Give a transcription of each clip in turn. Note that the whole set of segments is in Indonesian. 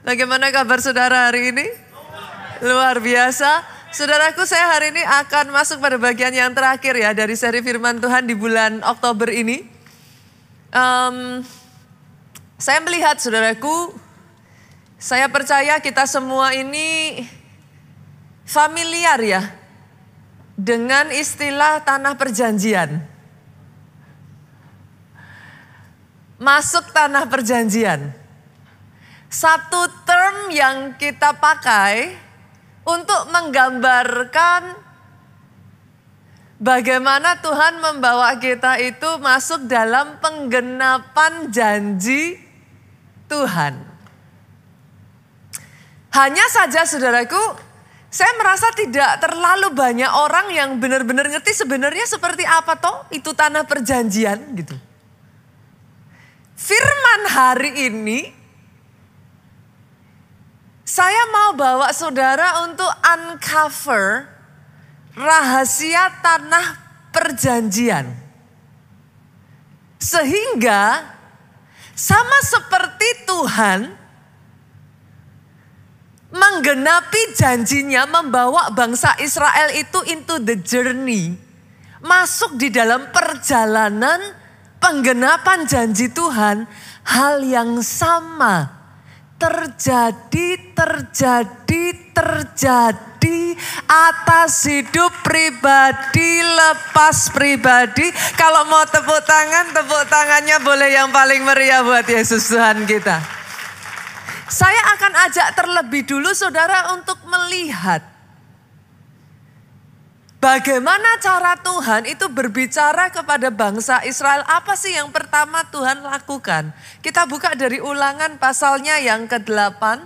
Bagaimana kabar saudara hari ini? Luar biasa. Saudaraku saya hari ini akan masuk pada bagian yang terakhir ya dari seri firman Tuhan di bulan Oktober ini. Um, saya melihat saudaraku, saya percaya kita semua ini familiar ya dengan istilah tanah perjanjian. Masuk tanah perjanjian satu term yang kita pakai untuk menggambarkan bagaimana Tuhan membawa kita itu masuk dalam penggenapan janji Tuhan. Hanya saja saudaraku, saya merasa tidak terlalu banyak orang yang benar-benar ngerti sebenarnya seperti apa toh itu tanah perjanjian gitu. Firman hari ini saya mau bawa saudara untuk uncover rahasia tanah perjanjian. Sehingga sama seperti Tuhan menggenapi janjinya membawa bangsa Israel itu into the journey. Masuk di dalam perjalanan penggenapan janji Tuhan. Hal yang sama terjadi, terjadi, terjadi atas hidup pribadi, lepas pribadi. Kalau mau tepuk tangan, tepuk tangannya boleh yang paling meriah buat Yesus Tuhan kita. Saya akan ajak terlebih dulu saudara untuk melihat Bagaimana cara Tuhan itu berbicara kepada bangsa Israel? Apa sih yang pertama Tuhan lakukan? Kita buka dari ulangan pasalnya yang ke-8.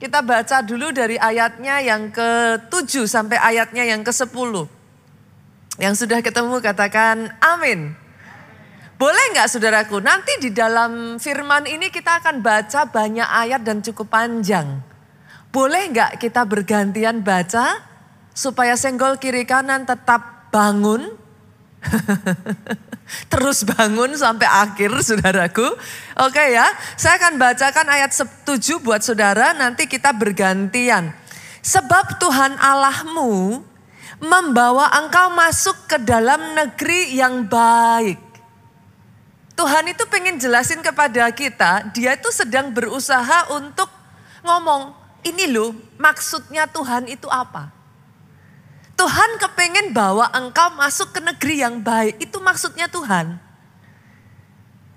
Kita baca dulu dari ayatnya yang ke-7 sampai ayatnya yang ke-10. Yang sudah ketemu katakan amin. Boleh nggak saudaraku? Nanti di dalam firman ini kita akan baca banyak ayat dan cukup panjang. Boleh nggak kita bergantian baca? Supaya senggol kiri kanan tetap bangun. Terus bangun sampai akhir saudaraku. Oke ya, saya akan bacakan ayat 7 buat saudara, nanti kita bergantian. Sebab Tuhan Allahmu membawa engkau masuk ke dalam negeri yang baik. Tuhan itu pengen jelasin kepada kita, dia itu sedang berusaha untuk ngomong, ini loh maksudnya Tuhan itu apa. Tuhan kepengen bawa engkau masuk ke negeri yang baik. Itu maksudnya Tuhan.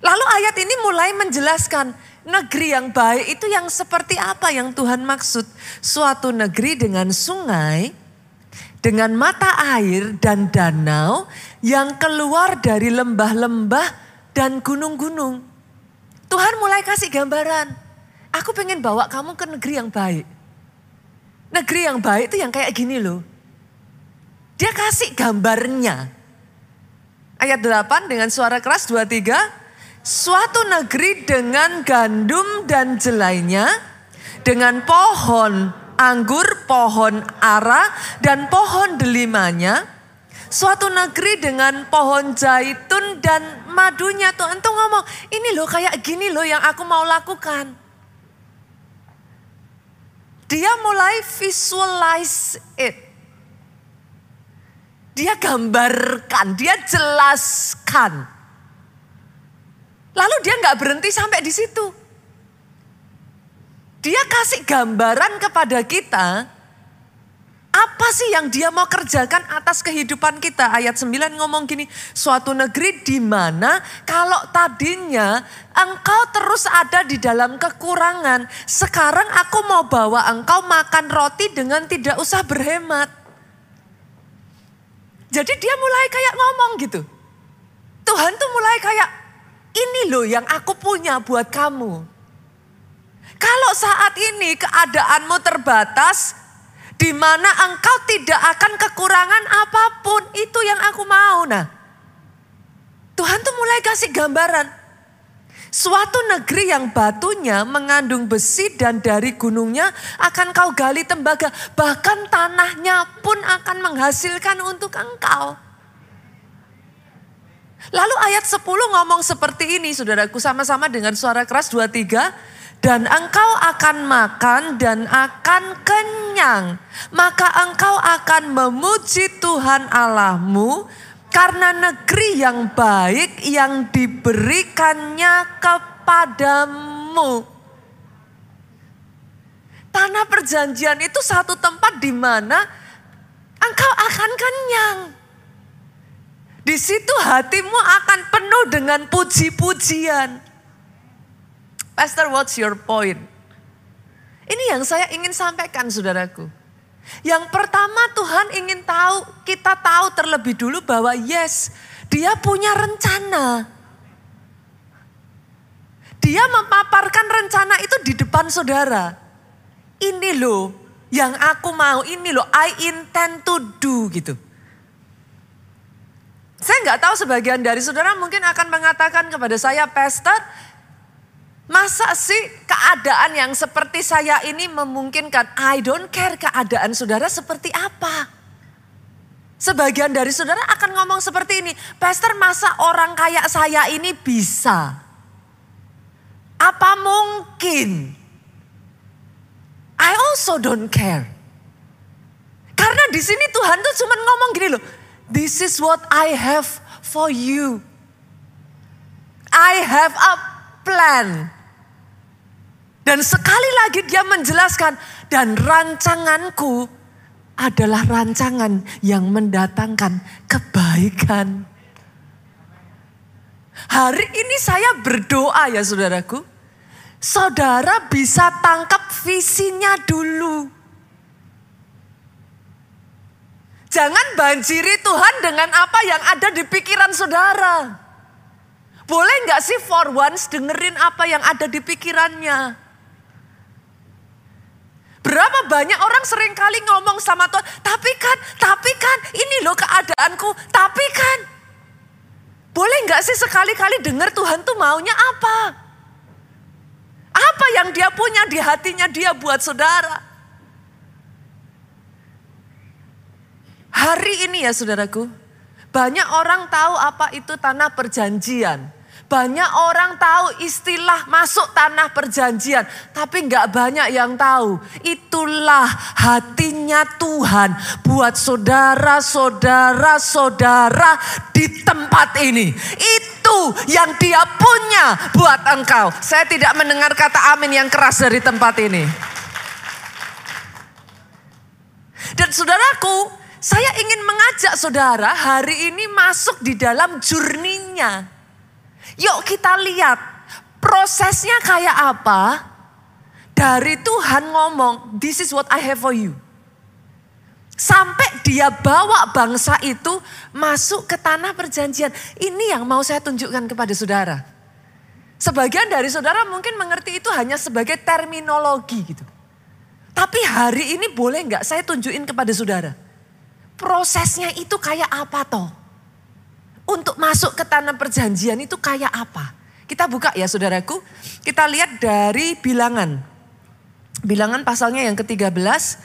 Lalu ayat ini mulai menjelaskan negeri yang baik itu yang seperti apa yang Tuhan maksud. Suatu negeri dengan sungai, dengan mata air dan danau yang keluar dari lembah-lembah dan gunung-gunung. Tuhan mulai kasih gambaran. Aku pengen bawa kamu ke negeri yang baik. Negeri yang baik itu yang kayak gini loh. Dia kasih gambarnya. Ayat 8 dengan suara keras 23. Suatu negeri dengan gandum dan jelainya. Dengan pohon anggur, pohon ara dan pohon delimanya. Suatu negeri dengan pohon zaitun dan madunya. Tuhan tuh ngomong, ini loh kayak gini loh yang aku mau lakukan. Dia mulai visualize it. Dia gambarkan, dia jelaskan. Lalu dia nggak berhenti sampai di situ. Dia kasih gambaran kepada kita, apa sih yang dia mau kerjakan atas kehidupan kita? Ayat 9 ngomong gini, suatu negeri di mana kalau tadinya engkau terus ada di dalam kekurangan, sekarang aku mau bawa engkau makan roti dengan tidak usah berhemat. Jadi dia mulai kayak ngomong gitu. Tuhan tuh mulai kayak ini loh yang aku punya buat kamu. Kalau saat ini keadaanmu terbatas, di mana engkau tidak akan kekurangan apa pun, itu yang aku mau. Nah, Tuhan tuh mulai kasih gambaran. Suatu negeri yang batunya mengandung besi dan dari gunungnya akan kau gali tembaga. Bahkan tanahnya pun akan menghasilkan untuk engkau. Lalu ayat 10 ngomong seperti ini saudaraku sama-sama dengan suara keras 23. dan engkau akan makan dan akan kenyang. Maka engkau akan memuji Tuhan Allahmu karena negeri yang baik yang diberikannya kepadamu. Tanah perjanjian itu satu tempat di mana engkau akan kenyang. Di situ hatimu akan penuh dengan puji-pujian. Pastor, what's your point? Ini yang saya ingin sampaikan saudaraku. Yang pertama Tuhan ingin tahu, kita tahu terlebih dulu bahwa yes, dia punya rencana. Dia memaparkan rencana itu di depan saudara. Ini loh yang aku mau, ini loh I intend to do gitu. Saya nggak tahu sebagian dari saudara mungkin akan mengatakan kepada saya, Pastor, Masa sih keadaan yang seperti saya ini memungkinkan? I don't care keadaan saudara seperti apa. Sebagian dari saudara akan ngomong seperti ini, Pastor masa orang kayak saya ini bisa? Apa mungkin? I also don't care. Karena di sini Tuhan tuh cuma ngomong gini loh, this is what I have for you. I have a plan. Dan sekali lagi dia menjelaskan, dan rancanganku adalah rancangan yang mendatangkan kebaikan. Hari ini saya berdoa ya saudaraku. Saudara bisa tangkap visinya dulu. Jangan banjiri Tuhan dengan apa yang ada di pikiran saudara. Boleh nggak sih for once dengerin apa yang ada di pikirannya? Berapa banyak orang sering kali ngomong sama Tuhan, tapi kan, tapi kan, ini loh keadaanku, tapi kan. Boleh nggak sih sekali-kali dengar Tuhan tuh maunya apa? Apa yang dia punya di hatinya dia buat saudara? Hari ini ya saudaraku, banyak orang tahu apa itu tanah perjanjian. Banyak orang tahu istilah masuk tanah perjanjian, tapi nggak banyak yang tahu. Itulah hatinya Tuhan buat saudara-saudara saudara di tempat ini. Itu yang dia punya buat engkau. Saya tidak mendengar kata amin yang keras dari tempat ini. Dan saudaraku, saya ingin mengajak saudara hari ini masuk di dalam jurninya. Yuk kita lihat prosesnya kayak apa. Dari Tuhan ngomong, this is what I have for you. Sampai dia bawa bangsa itu masuk ke tanah perjanjian. Ini yang mau saya tunjukkan kepada saudara. Sebagian dari saudara mungkin mengerti itu hanya sebagai terminologi gitu. Tapi hari ini boleh nggak saya tunjukin kepada saudara. Prosesnya itu kayak apa toh? untuk masuk ke tanah perjanjian itu kayak apa? Kita buka ya saudaraku. Kita lihat dari bilangan. Bilangan pasalnya yang ke-13,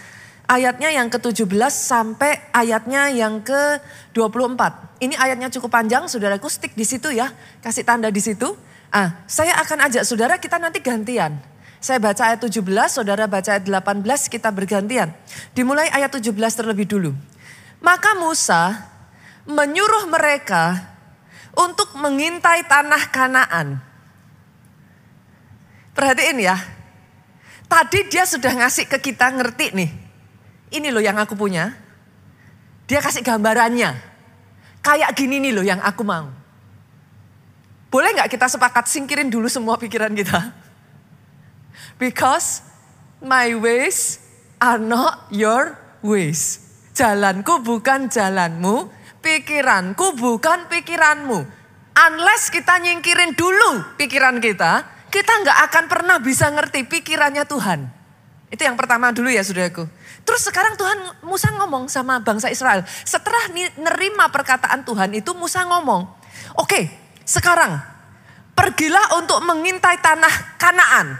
ayatnya yang ke-17 sampai ayatnya yang ke-24. Ini ayatnya cukup panjang, saudaraku stick di situ ya. Kasih tanda di situ. Ah, saya akan ajak saudara kita nanti gantian. Saya baca ayat 17, saudara baca ayat 18, kita bergantian. Dimulai ayat 17 terlebih dulu. Maka Musa menyuruh mereka untuk mengintai tanah Kanaan. Perhatiin ya. Tadi dia sudah ngasih ke kita ngerti nih. Ini loh yang aku punya. Dia kasih gambarannya. Kayak gini nih loh yang aku mau. Boleh nggak kita sepakat singkirin dulu semua pikiran kita? Because my ways are not your ways. Jalanku bukan jalanmu, pikiranku bukan pikiranmu. Unless kita nyingkirin dulu pikiran kita, kita nggak akan pernah bisa ngerti pikirannya Tuhan. Itu yang pertama dulu ya saudaraku. Terus sekarang Tuhan Musa ngomong sama bangsa Israel. Setelah nerima perkataan Tuhan itu Musa ngomong. Oke okay, sekarang pergilah untuk mengintai tanah Kanaan.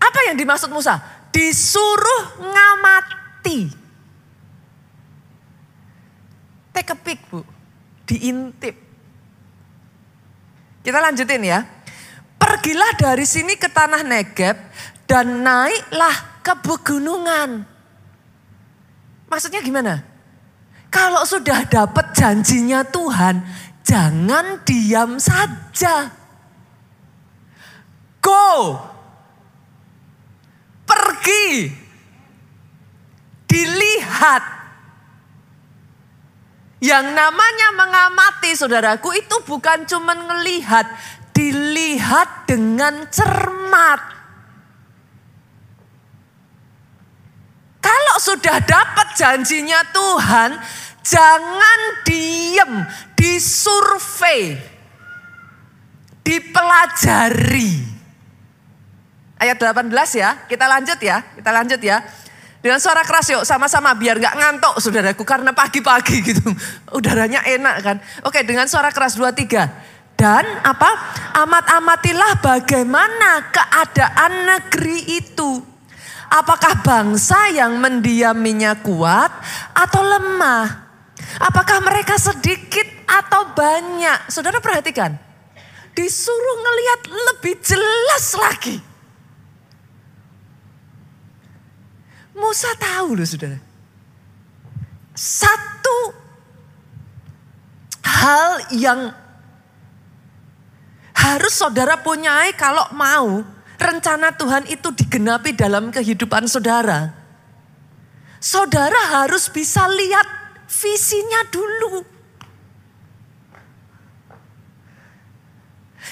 Apa yang dimaksud Musa? Disuruh ngamati. Take a bu, diintip. Kita lanjutin ya. Pergi Pergilah dari sini ke tanah Negeb dan naiklah ke pegunungan. Maksudnya gimana? Kalau sudah dapat janjinya Tuhan, jangan diam saja. Go. Pergi. Dilihat. Yang namanya mengamati saudaraku itu bukan cuma ngelihat, dilihat dengan cermat. Kalau sudah dapat janjinya Tuhan, jangan diem, disurvei, dipelajari. Ayat 18 ya, kita lanjut ya, kita lanjut ya. Dengan suara keras yuk sama-sama biar gak ngantuk saudaraku karena pagi-pagi gitu. Udaranya enak kan. Oke dengan suara keras dua tiga. Dan apa? Amat-amatilah bagaimana keadaan negeri itu. Apakah bangsa yang mendiaminya kuat atau lemah? Apakah mereka sedikit atau banyak? Saudara perhatikan. Disuruh ngelihat lebih jelas lagi. Musa tahu loh saudara. Satu hal yang harus saudara punyai kalau mau rencana Tuhan itu digenapi dalam kehidupan saudara. Saudara harus bisa lihat visinya dulu.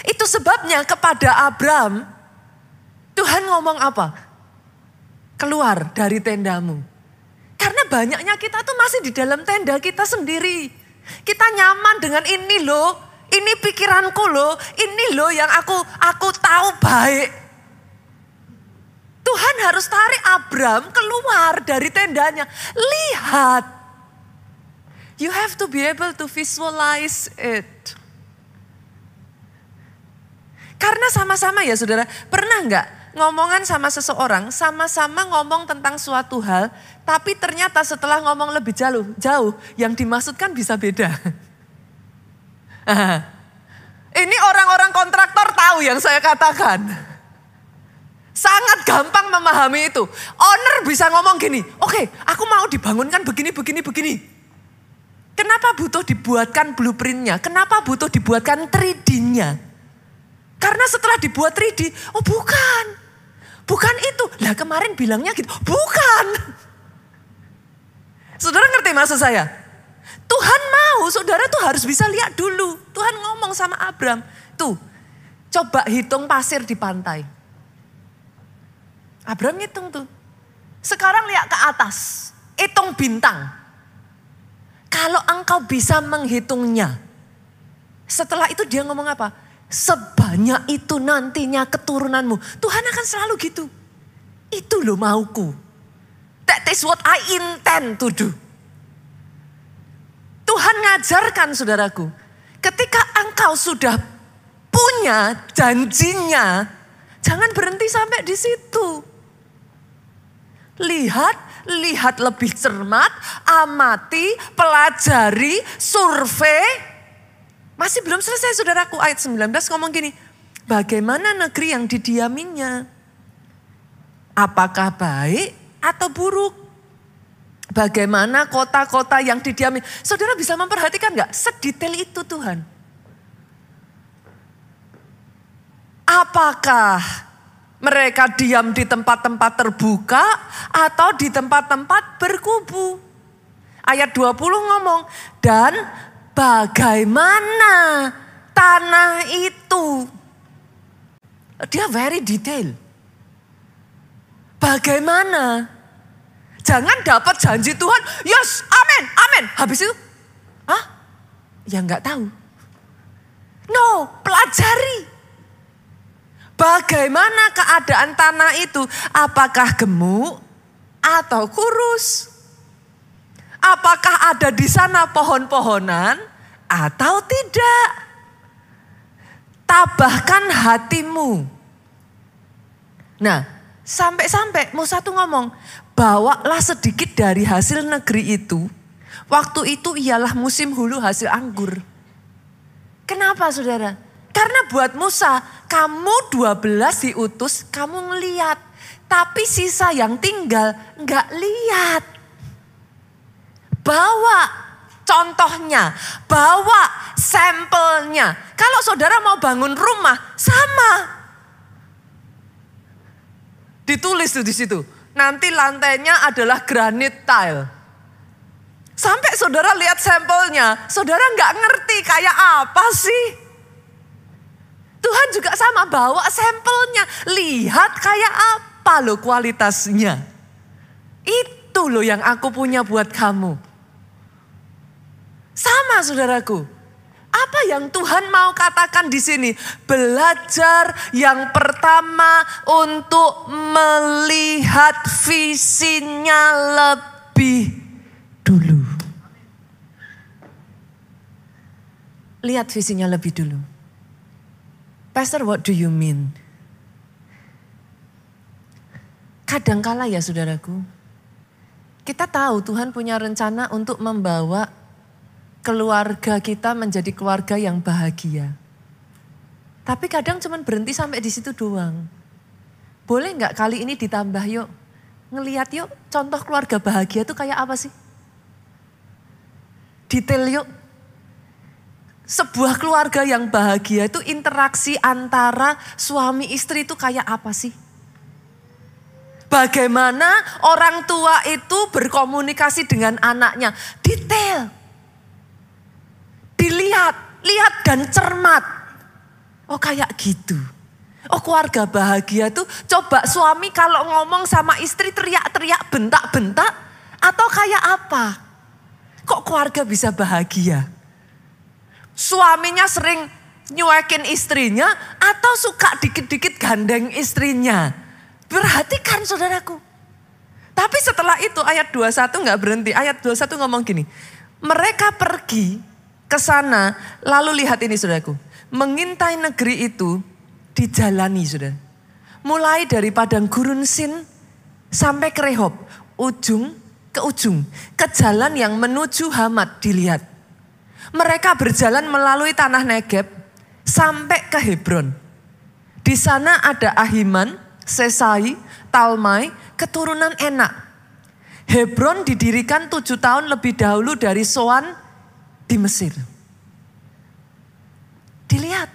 Itu sebabnya kepada Abram Tuhan ngomong apa? Keluar dari tendamu. Karena banyaknya kita tuh masih di dalam tenda kita sendiri. Kita nyaman dengan ini loh, ini pikiranku loh, ini loh yang aku aku tahu baik. Tuhan harus tarik Abram keluar dari tendanya. Lihat. You have to be able to visualize it. Karena sama-sama ya saudara, pernah nggak ngomongan sama seseorang, sama-sama ngomong tentang suatu hal, tapi ternyata setelah ngomong lebih jauh, jauh yang dimaksudkan bisa beda. Ini orang-orang kontraktor tahu yang saya katakan. Sangat gampang memahami itu. Owner bisa ngomong gini, oke okay, aku mau dibangunkan begini, begini, begini. Kenapa butuh dibuatkan blueprintnya? Kenapa butuh dibuatkan 3D-nya? Karena setelah dibuat 3D, oh bukan. Bukan itu. Lah kemarin bilangnya gitu, bukan. Saudara ngerti maksud saya? Tuhan mau saudara tuh harus bisa lihat dulu. Tuhan ngomong sama Abram, tuh coba hitung pasir di pantai. Abram ngitung tuh. Sekarang lihat ke atas, hitung bintang. Kalau engkau bisa menghitungnya, setelah itu dia ngomong apa? Sebanyak itu nantinya keturunanmu. Tuhan akan selalu gitu. Itu loh mauku. That is what I intend to do. Tuhan ngajarkan saudaraku. Ketika engkau sudah punya janjinya, jangan berhenti sampai di situ. Lihat, lihat lebih cermat, amati, pelajari, survei. Masih belum selesai saudaraku ayat 19 ngomong gini. Bagaimana negeri yang didiaminya? Apakah baik atau buruk? Bagaimana kota-kota yang didiami. Saudara bisa memperhatikan nggak sedetail itu Tuhan? Apakah mereka diam di tempat-tempat terbuka atau di tempat-tempat berkubu? Ayat 20 ngomong, dan bagaimana tanah itu? Dia very detail. Bagaimana? Jangan dapat janji Tuhan, yes, amin, amin. Habis itu, ah, ya nggak tahu. No, pelajari. Bagaimana keadaan tanah itu? Apakah gemuk atau kurus? Apakah ada di sana pohon-pohonan atau tidak? Tabahkan hatimu. Nah, sampai-sampai Musa tuh ngomong, bawalah sedikit dari hasil negeri itu. Waktu itu ialah musim hulu hasil anggur. Kenapa saudara? Karena buat Musa, kamu 12 diutus, kamu ngeliat. Tapi sisa yang tinggal nggak lihat. Bawa contohnya, bawa sampelnya. Kalau saudara mau bangun rumah, sama. Ditulis tuh di situ. Nanti lantainya adalah granit tile. Sampai saudara lihat sampelnya, saudara nggak ngerti kayak apa sih. Tuhan juga sama bawa sampelnya. Lihat kayak apa loh kualitasnya. Itu loh yang aku punya buat kamu. Sama saudaraku. Apa yang Tuhan mau katakan di sini? Belajar yang pertama untuk melihat visinya lebih dulu. Lihat visinya lebih dulu. Pastor, what do you mean? Kadangkala ya saudaraku, kita tahu Tuhan punya rencana untuk membawa keluarga kita menjadi keluarga yang bahagia. Tapi kadang cuma berhenti sampai di situ doang. Boleh nggak kali ini ditambah yuk? Ngeliat yuk contoh keluarga bahagia itu kayak apa sih? Detail yuk sebuah keluarga yang bahagia itu interaksi antara suami istri itu kayak apa sih? Bagaimana orang tua itu berkomunikasi dengan anaknya? Detail. Dilihat, lihat dan cermat. Oh kayak gitu. Oh keluarga bahagia tuh coba suami kalau ngomong sama istri teriak-teriak bentak-bentak atau kayak apa? Kok keluarga bisa bahagia? Suaminya sering nyuekin istrinya atau suka dikit-dikit gandeng istrinya. Perhatikan saudaraku. Tapi setelah itu ayat 21 nggak berhenti. Ayat 21 ngomong gini. Mereka pergi ke sana lalu lihat ini saudaraku. Mengintai negeri itu dijalani saudara. Mulai dari padang gurun sin sampai ke Rehob. Ujung ke ujung. Ke jalan yang menuju Hamad dilihat mereka berjalan melalui tanah Negeb sampai ke Hebron. Di sana ada Ahiman, Sesai, Talmai, keturunan Enak. Hebron didirikan tujuh tahun lebih dahulu dari Soan di Mesir. Dilihat,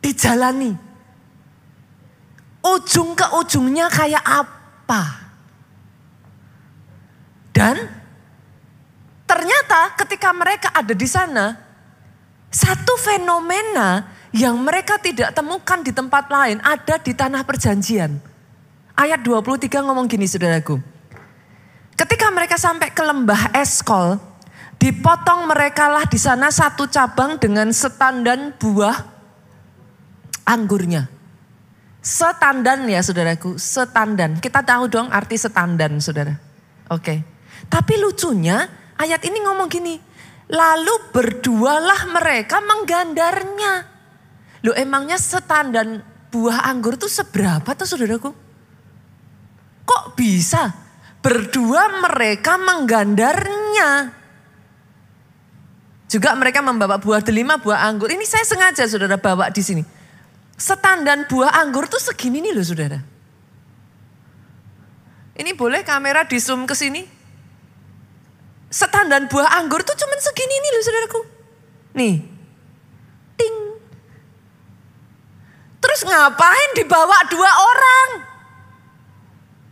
dijalani. Ujung ke ujungnya kayak apa? Dan Ternyata ketika mereka ada di sana, satu fenomena yang mereka tidak temukan di tempat lain ada di tanah perjanjian. Ayat 23 ngomong gini saudaraku. Ketika mereka sampai ke lembah Eskol, dipotong mereka lah di sana satu cabang dengan setandan buah anggurnya. Setandan ya saudaraku, setandan. Kita tahu dong arti setandan saudara. Oke. Tapi lucunya Ayat ini ngomong gini, lalu berdualah mereka menggandarnya. Loh emangnya setandan buah anggur itu seberapa tuh saudaraku? Kok bisa berdua mereka menggandarnya? Juga mereka membawa buah delima, buah anggur. Ini saya sengaja saudara bawa di sini. Setandan buah anggur tuh segini nih loh saudara. Ini boleh kamera di zoom ke sini? setandan buah anggur tuh cuman segini nih loh saudaraku. Nih. Ting. Terus ngapain dibawa dua orang?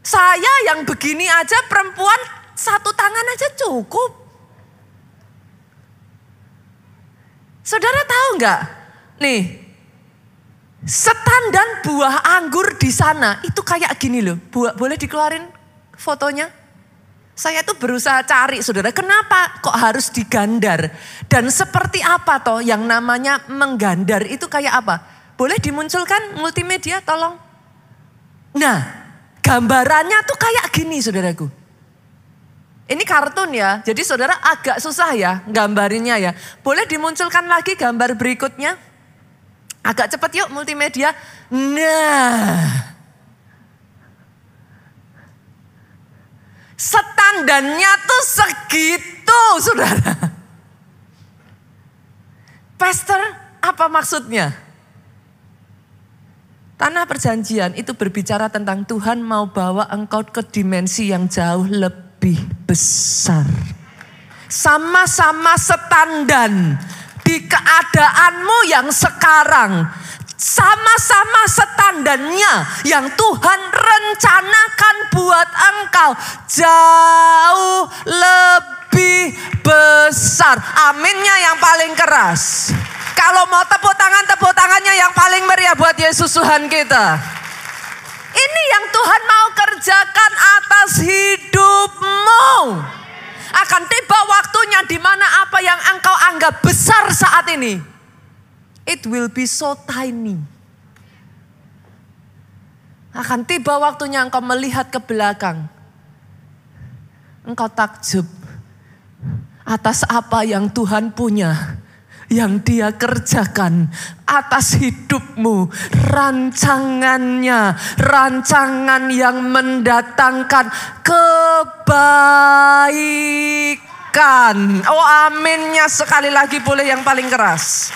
Saya yang begini aja perempuan satu tangan aja cukup. Saudara tahu nggak? Nih, setandan buah anggur di sana itu kayak gini loh. Buah, boleh dikeluarin fotonya? Saya tuh berusaha cari saudara, kenapa kok harus digandar? Dan seperti apa toh yang namanya menggandar itu kayak apa? Boleh dimunculkan multimedia tolong? Nah, gambarannya tuh kayak gini saudaraku. Ini kartun ya, jadi saudara agak susah ya gambarinnya ya. Boleh dimunculkan lagi gambar berikutnya? Agak cepat yuk multimedia. Nah, Setandannya tuh segitu, saudara. Pastor, Apa maksudnya? Tanah perjanjian itu berbicara tentang Tuhan mau bawa engkau ke dimensi yang jauh lebih besar. Sama-sama setandan di keadaanmu yang sekarang. Sama-sama setandannya yang Tuhan rencanakan buat engkau jauh lebih besar. Aminnya yang paling keras. Kalau mau tepuk tangan, tepuk tangannya yang paling meriah buat Yesus Tuhan kita. Ini yang Tuhan mau kerjakan atas hidupmu. Akan tiba waktunya di mana apa yang engkau anggap besar saat ini. It will be so tiny. Akan tiba waktunya engkau melihat ke belakang. Engkau takjub atas apa yang Tuhan punya yang dia kerjakan atas hidupmu. Rancangannya, rancangan yang mendatangkan kebaikan. Oh aminnya sekali lagi boleh yang paling keras.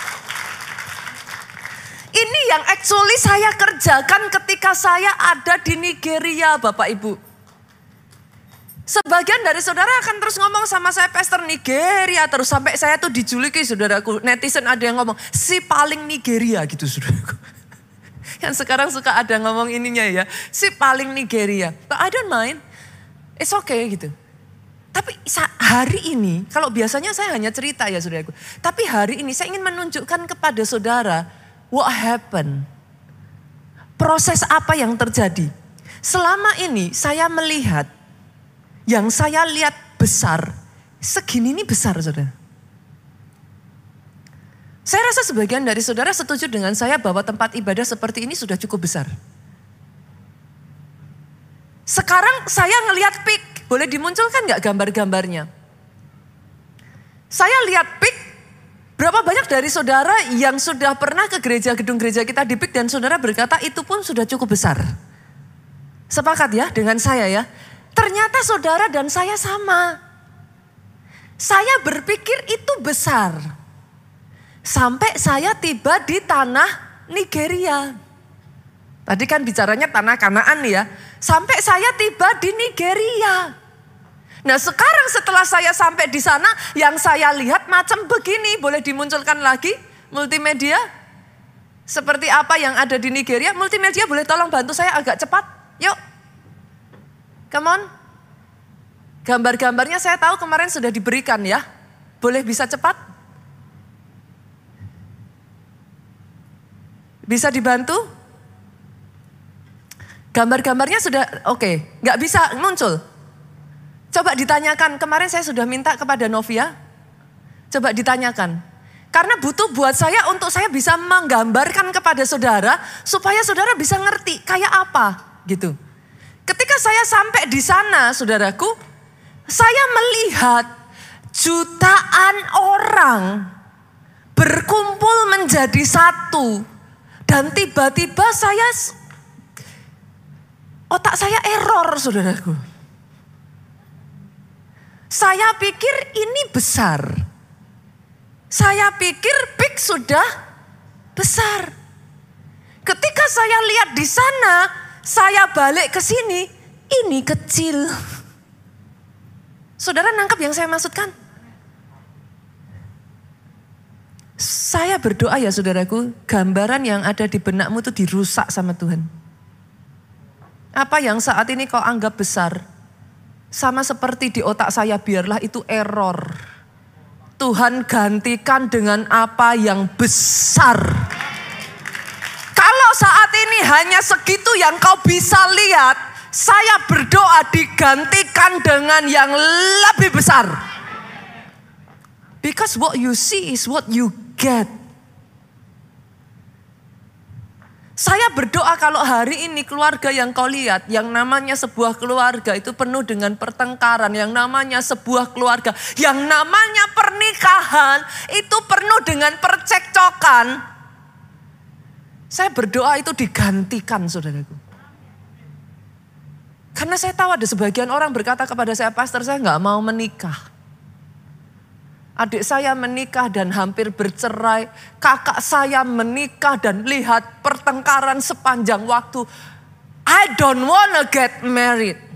Ini yang actually saya kerjakan ketika saya ada di Nigeria Bapak Ibu. Sebagian dari saudara akan terus ngomong sama saya Pastor Nigeria terus sampai saya tuh dijuluki saudaraku. Netizen ada yang ngomong si paling Nigeria gitu saudaraku. Yang sekarang suka ada ngomong ininya ya, si paling Nigeria. But I don't mind, it's okay gitu. Tapi hari ini, kalau biasanya saya hanya cerita ya saudaraku. Tapi hari ini saya ingin menunjukkan kepada saudara, what happened. Proses apa yang terjadi. Selama ini saya melihat yang saya lihat besar, segini ini besar saudara. Saya rasa sebagian dari saudara setuju dengan saya bahwa tempat ibadah seperti ini sudah cukup besar. Sekarang saya ngelihat pik, boleh dimunculkan nggak gambar-gambarnya? Saya lihat pik, berapa banyak dari saudara yang sudah pernah ke gereja gedung gereja kita di pik dan saudara berkata itu pun sudah cukup besar. Sepakat ya dengan saya ya. Ternyata saudara dan saya sama. Saya berpikir itu besar. Sampai saya tiba di tanah Nigeria. Tadi kan bicaranya tanah kanaan ya. Sampai saya tiba di Nigeria. Nah sekarang setelah saya sampai di sana, yang saya lihat macam begini. Boleh dimunculkan lagi multimedia? Seperti apa yang ada di Nigeria? Multimedia boleh tolong bantu saya agak cepat? Yuk. Come on. Gambar-gambarnya saya tahu kemarin sudah diberikan ya. Boleh bisa cepat? Bisa dibantu? Gambar-gambarnya sudah oke, okay. nggak bisa muncul. Coba ditanyakan, kemarin saya sudah minta kepada Novia. Coba ditanyakan. Karena butuh buat saya untuk saya bisa menggambarkan kepada saudara supaya saudara bisa ngerti kayak apa gitu. Ketika saya sampai di sana, saudaraku, saya melihat jutaan orang berkumpul menjadi satu. Dan tiba-tiba saya, otak saya error saudaraku. Saya pikir ini besar. Saya pikir pik sudah besar. Ketika saya lihat di sana, saya balik ke sini, ini kecil. Saudara nangkap yang saya maksudkan? Saya berdoa ya saudaraku, gambaran yang ada di benakmu itu dirusak sama Tuhan. Apa yang saat ini kau anggap besar, sama seperti di otak saya biarlah itu error. Tuhan gantikan dengan apa yang besar saat ini hanya segitu yang kau bisa lihat, saya berdoa digantikan dengan yang lebih besar. Because what you see is what you get. Saya berdoa kalau hari ini keluarga yang kau lihat, yang namanya sebuah keluarga itu penuh dengan pertengkaran, yang namanya sebuah keluarga, yang namanya pernikahan itu penuh dengan percekcokan. Saya berdoa itu digantikan saudaraku. Karena saya tahu ada sebagian orang berkata kepada saya, pastor saya nggak mau menikah. Adik saya menikah dan hampir bercerai. Kakak saya menikah dan lihat pertengkaran sepanjang waktu. I don't wanna get married.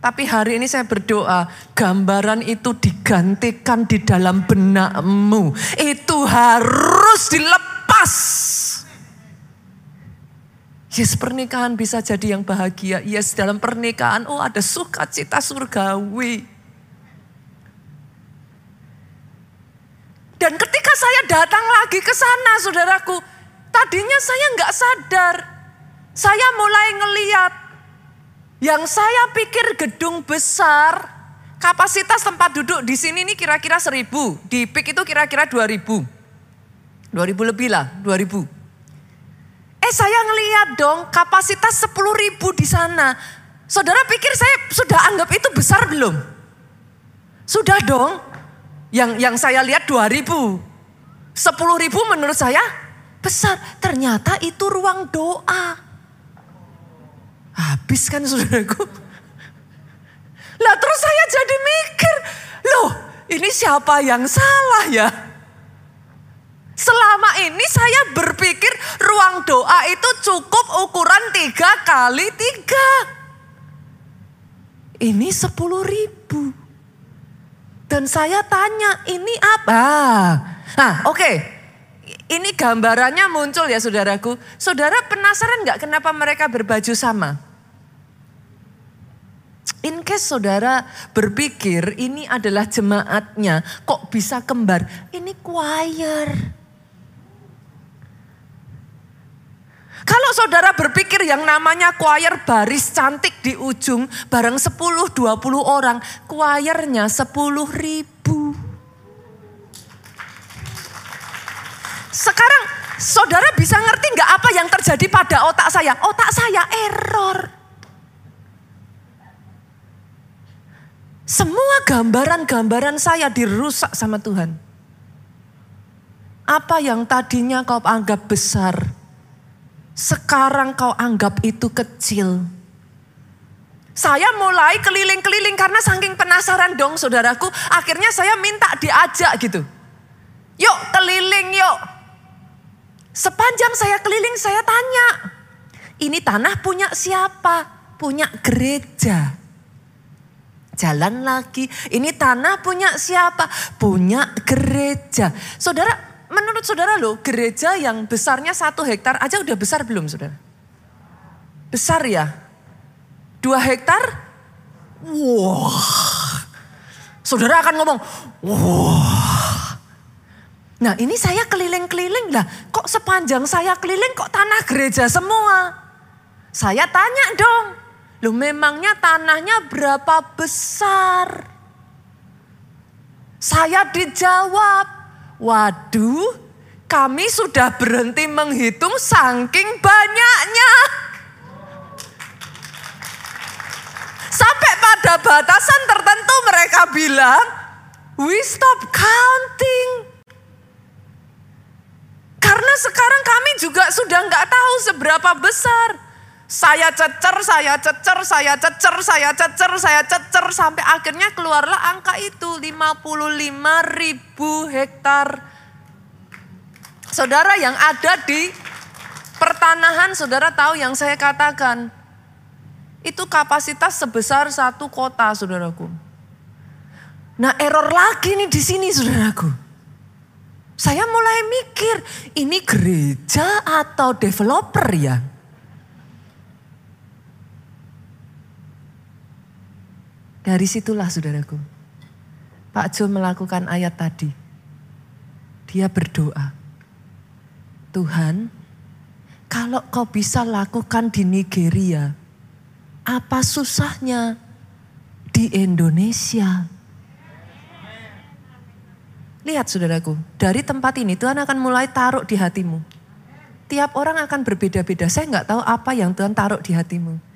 Tapi hari ini saya berdoa, gambaran itu digantikan di dalam benakmu. Itu harus dilepas. Yes, pernikahan bisa jadi yang bahagia. Yes, dalam pernikahan, oh ada sukacita surgawi. Dan ketika saya datang lagi ke sana, saudaraku, tadinya saya nggak sadar. Saya mulai ngeliat yang saya pikir gedung besar, kapasitas tempat duduk di sini ini kira-kira seribu. Di PIK itu kira-kira dua ribu. Dua ribu lebih lah, dua ribu. Eh saya ngeliat dong kapasitas sepuluh ribu di sana. Saudara pikir saya sudah anggap itu besar belum? Sudah dong. Yang yang saya lihat dua ribu. Sepuluh ribu menurut saya besar. Ternyata itu ruang doa. Habis kan saudaraku. Lah terus saya jadi mikir, loh ini siapa yang salah ya? Selama ini saya berpikir ruang doa itu cukup ukuran tiga kali tiga. Ini sepuluh ribu. Dan saya tanya ini apa? Nah oke, okay. ini gambarannya muncul ya saudaraku. Saudara penasaran nggak kenapa mereka berbaju sama? In case saudara berpikir ini adalah jemaatnya, kok bisa kembar? Ini choir. Kalau saudara berpikir yang namanya choir baris cantik di ujung, bareng 10-20 orang, choirnya 10 ribu. Sekarang saudara bisa ngerti nggak apa yang terjadi pada otak saya? Otak saya error. Semua gambaran-gambaran saya dirusak sama Tuhan. Apa yang tadinya kau anggap besar, sekarang kau anggap itu kecil. Saya mulai keliling-keliling karena saking penasaran dong saudaraku. Akhirnya saya minta diajak gitu. Yuk keliling yuk. Sepanjang saya keliling saya tanya. Ini tanah punya siapa? Punya gereja jalan lagi. Ini tanah punya siapa? Punya gereja. Saudara, menurut saudara loh, gereja yang besarnya satu hektar aja udah besar belum saudara? Besar ya? Dua hektar? Wah. Saudara akan ngomong, wah. Nah ini saya keliling-keliling lah. Kok sepanjang saya keliling kok tanah gereja semua? Saya tanya dong, Loh memangnya tanahnya berapa besar? Saya dijawab, waduh kami sudah berhenti menghitung saking banyaknya. Sampai pada batasan tertentu mereka bilang, we stop counting. Karena sekarang kami juga sudah nggak tahu seberapa besar. Saya cecer, saya cecer, saya cecer, saya cecer, saya cecer. Sampai akhirnya keluarlah angka itu 55 ribu hektar. Saudara yang ada di pertanahan, saudara tahu yang saya katakan. Itu kapasitas sebesar satu kota, saudaraku. Nah error lagi nih di sini, saudaraku. Saya mulai mikir, ini gereja atau developer ya? Dari situlah saudaraku. Pak Jo melakukan ayat tadi. Dia berdoa. Tuhan, kalau kau bisa lakukan di Nigeria, apa susahnya di Indonesia? Lihat saudaraku, dari tempat ini Tuhan akan mulai taruh di hatimu. Tiap orang akan berbeda-beda. Saya nggak tahu apa yang Tuhan taruh di hatimu.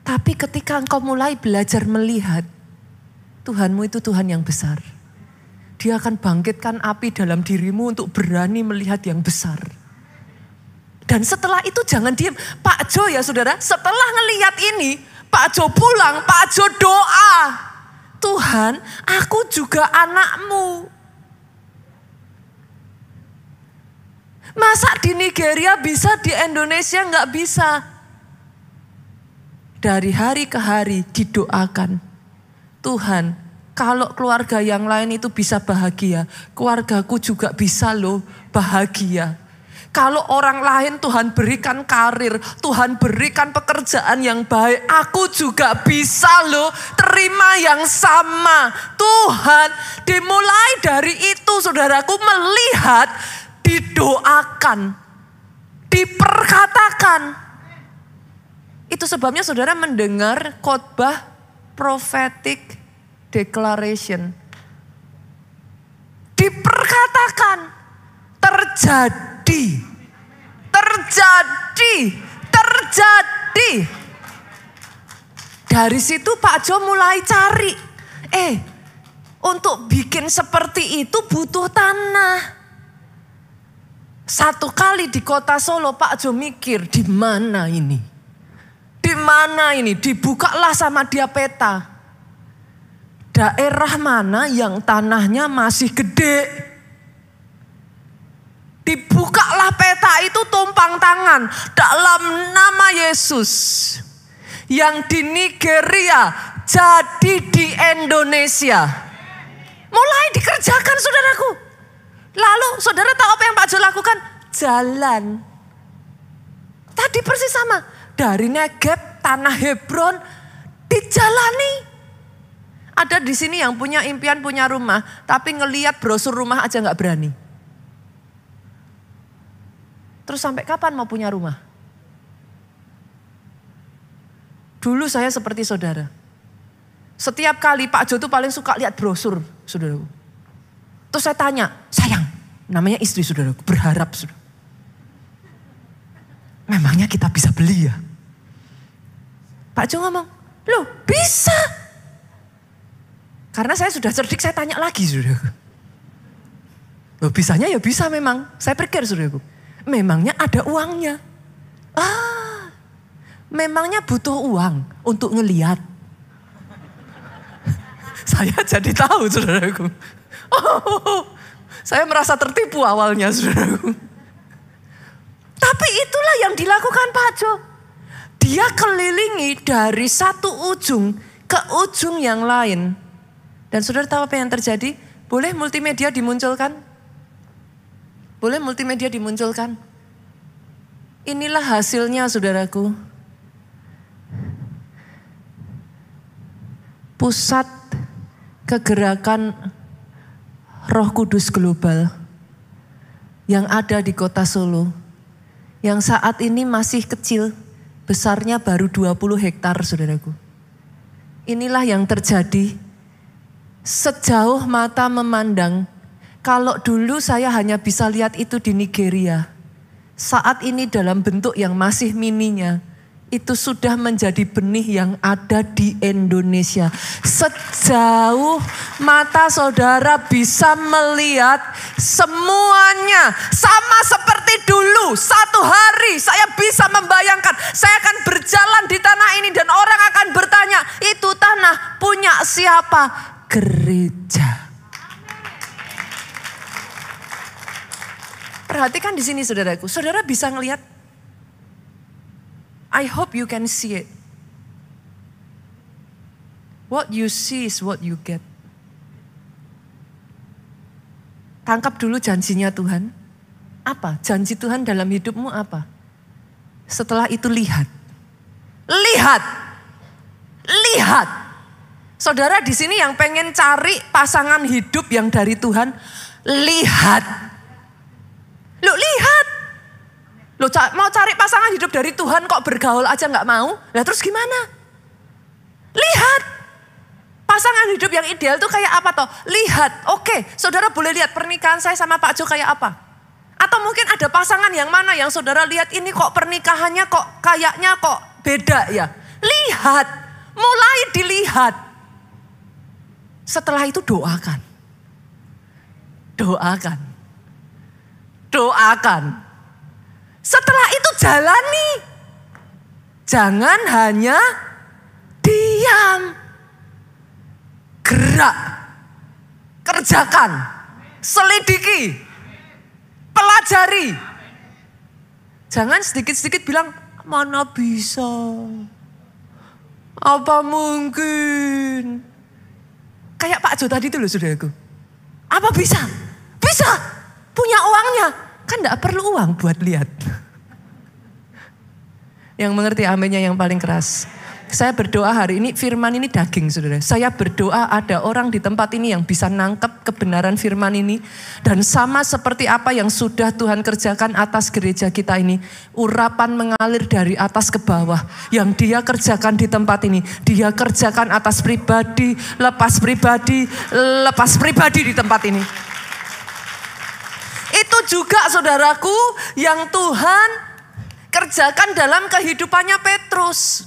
Tapi ketika engkau mulai belajar melihat, Tuhanmu itu Tuhan yang besar. Dia akan bangkitkan api dalam dirimu untuk berani melihat yang besar. Dan setelah itu jangan diam. Pak Jo ya saudara, setelah ngelihat ini, Pak Jo pulang, Pak Jo doa. Tuhan, aku juga anakmu. Masa di Nigeria bisa, di Indonesia nggak bisa? Dari hari ke hari didoakan. Tuhan, kalau keluarga yang lain itu bisa bahagia, keluargaku juga bisa loh bahagia. Kalau orang lain Tuhan berikan karir, Tuhan berikan pekerjaan yang baik, aku juga bisa loh terima yang sama. Tuhan, dimulai dari itu saudaraku melihat didoakan, diperkatakan. Itu sebabnya saudara mendengar khotbah prophetic declaration. Diperkatakan, terjadi, terjadi, terjadi. Dari situ Pak Jo mulai cari, eh untuk bikin seperti itu butuh tanah. Satu kali di kota Solo Pak Jo mikir di mana ini? Di mana ini? Dibukalah sama dia peta. Daerah mana yang tanahnya masih gede? Dibukalah peta itu tumpang tangan dalam nama Yesus. Yang di Nigeria jadi di Indonesia. Mulai dikerjakan saudaraku. Lalu saudara tahu apa yang Pak Jo lakukan? Jalan. Tadi persis sama. Dari Negeb, tanah Hebron, dijalani. Ada di sini yang punya impian punya rumah, tapi ngeliat brosur rumah aja nggak berani. Terus sampai kapan mau punya rumah? Dulu saya seperti saudara. Setiap kali Pak Jo tuh paling suka lihat brosur, saudaraku. Terus saya tanya, sayang, namanya istri saudaraku, berharap saudara. Memangnya kita bisa beli ya? Pak Jo ngomong, loh bisa. Karena saya sudah cerdik, saya tanya lagi saudaraku. Loh bisanya ya bisa memang. Saya pikir saudaraku, memangnya ada uangnya. Ah, memangnya butuh uang untuk ngeliat. saya jadi tahu saudaraku. Oh, saya merasa tertipu awalnya, saudaraku. Tapi itulah yang dilakukan Pak Jo. Dia kelilingi dari satu ujung ke ujung yang lain. Dan saudara tahu apa yang terjadi? Boleh multimedia dimunculkan? Boleh multimedia dimunculkan? Inilah hasilnya saudaraku. Pusat kegerakan Roh Kudus Global yang ada di kota Solo. Yang saat ini masih kecil, besarnya baru 20 hektar saudaraku. Inilah yang terjadi sejauh mata memandang. Kalau dulu saya hanya bisa lihat itu di Nigeria. Saat ini dalam bentuk yang masih mininya itu sudah menjadi benih yang ada di Indonesia. Sejauh mata saudara bisa melihat semuanya sama seperti dulu. Satu hari saya bisa membayangkan saya akan berjalan di tanah ini dan orang akan bertanya, itu tanah punya siapa? Gereja. Perhatikan di sini saudaraku. Saudara bisa ngelihat I hope you can see it. What you see is what you get. Tangkap dulu janjinya Tuhan. Apa? Janji Tuhan dalam hidupmu apa? Setelah itu lihat. Lihat. Lihat. Saudara di sini yang pengen cari pasangan hidup yang dari Tuhan, lihat. Lu lihat. Lo mau cari pasangan hidup dari Tuhan kok bergaul aja nggak mau? Lah terus gimana? Lihat. Pasangan hidup yang ideal tuh kayak apa toh? Lihat. Oke, saudara boleh lihat pernikahan saya sama Pak Jo kayak apa? Atau mungkin ada pasangan yang mana yang saudara lihat ini kok pernikahannya kok kayaknya kok beda ya? Lihat. Mulai dilihat. Setelah itu doakan. Doakan. Doakan setelah itu jalani. Jangan hanya diam. gerak, kerjakan, selidiki, pelajari. Jangan sedikit-sedikit bilang, mana bisa. Apa mungkin? Kayak Pak Jo tadi itu loh saudaraku. Apa bisa? Bisa. Punya uangnya. Kan gak perlu uang buat lihat. Yang mengerti aminnya yang paling keras. Saya berdoa hari ini firman ini daging saudara. Saya berdoa ada orang di tempat ini yang bisa nangkep kebenaran firman ini. Dan sama seperti apa yang sudah Tuhan kerjakan atas gereja kita ini. Urapan mengalir dari atas ke bawah. Yang dia kerjakan di tempat ini. Dia kerjakan atas pribadi, lepas pribadi, lepas pribadi di tempat ini. Juga saudaraku yang Tuhan kerjakan dalam kehidupannya Petrus.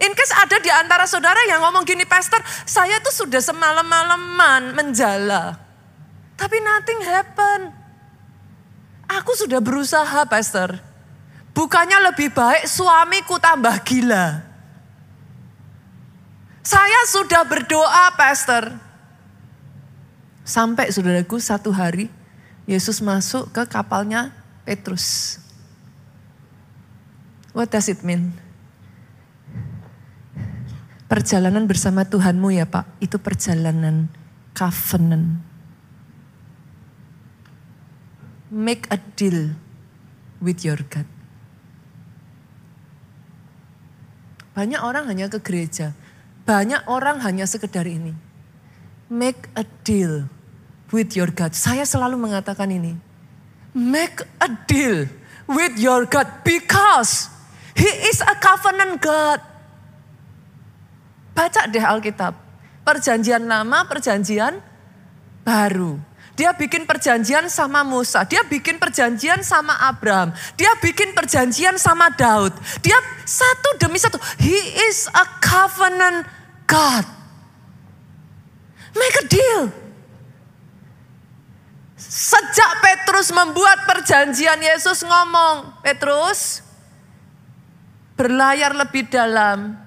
In case ada di antara saudara yang ngomong gini, Pastor, saya tuh sudah semalam-malaman menjala. Tapi nothing happen. Aku sudah berusaha, Pastor. Bukannya lebih baik suamiku tambah gila. Saya sudah berdoa, Pastor. Sampai saudaraku satu hari, Yesus masuk ke kapalnya Petrus. What does it mean? Perjalanan bersama Tuhanmu ya Pak, itu perjalanan covenant. Make a deal with your God. Banyak orang hanya ke gereja, banyak orang hanya sekedar ini. Make a deal with your God. Saya selalu mengatakan ini. Make a deal with your God because He is a covenant God. Baca deh Alkitab. Perjanjian lama, perjanjian baru. Dia bikin perjanjian sama Musa, dia bikin perjanjian sama Abraham, dia bikin perjanjian sama Daud. Dia satu demi satu. He is a covenant God. Make a deal. Sejak Petrus membuat perjanjian, Yesus ngomong, Petrus, berlayar lebih dalam,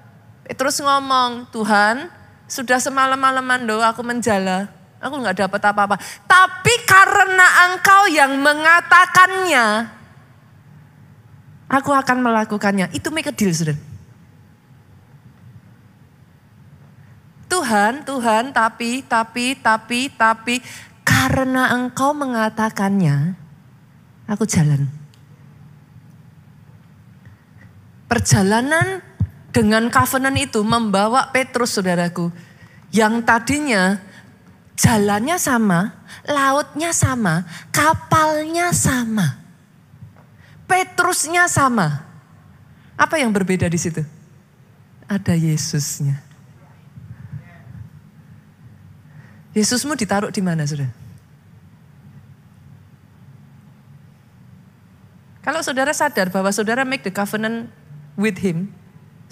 Terus ngomong, Tuhan sudah semalam-malaman doa aku menjala. Aku nggak dapat apa-apa. Tapi karena engkau yang mengatakannya, aku akan melakukannya. Itu make a deal, saudara. Tuhan, Tuhan, tapi, tapi, tapi, tapi, karena engkau mengatakannya, aku jalan. Perjalanan dengan covenant itu membawa Petrus saudaraku. Yang tadinya jalannya sama, lautnya sama, kapalnya sama. Petrusnya sama. Apa yang berbeda di situ? Ada Yesusnya. Yesusmu ditaruh di mana, Saudara? Kalau saudara sadar bahwa saudara make the covenant with him,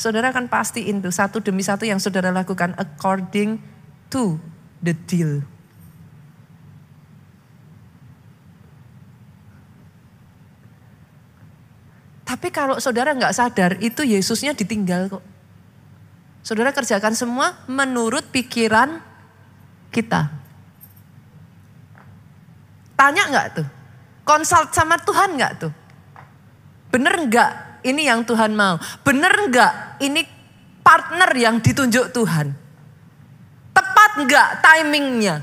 Saudara akan pasti itu satu demi satu yang saudara lakukan according to the deal. Tapi kalau saudara nggak sadar itu Yesusnya ditinggal kok. Saudara kerjakan semua menurut pikiran kita. Tanya nggak tuh? Konsult sama Tuhan nggak tuh? Bener nggak ini yang Tuhan mau. Bener enggak ini partner yang ditunjuk Tuhan? Tepat enggak timingnya?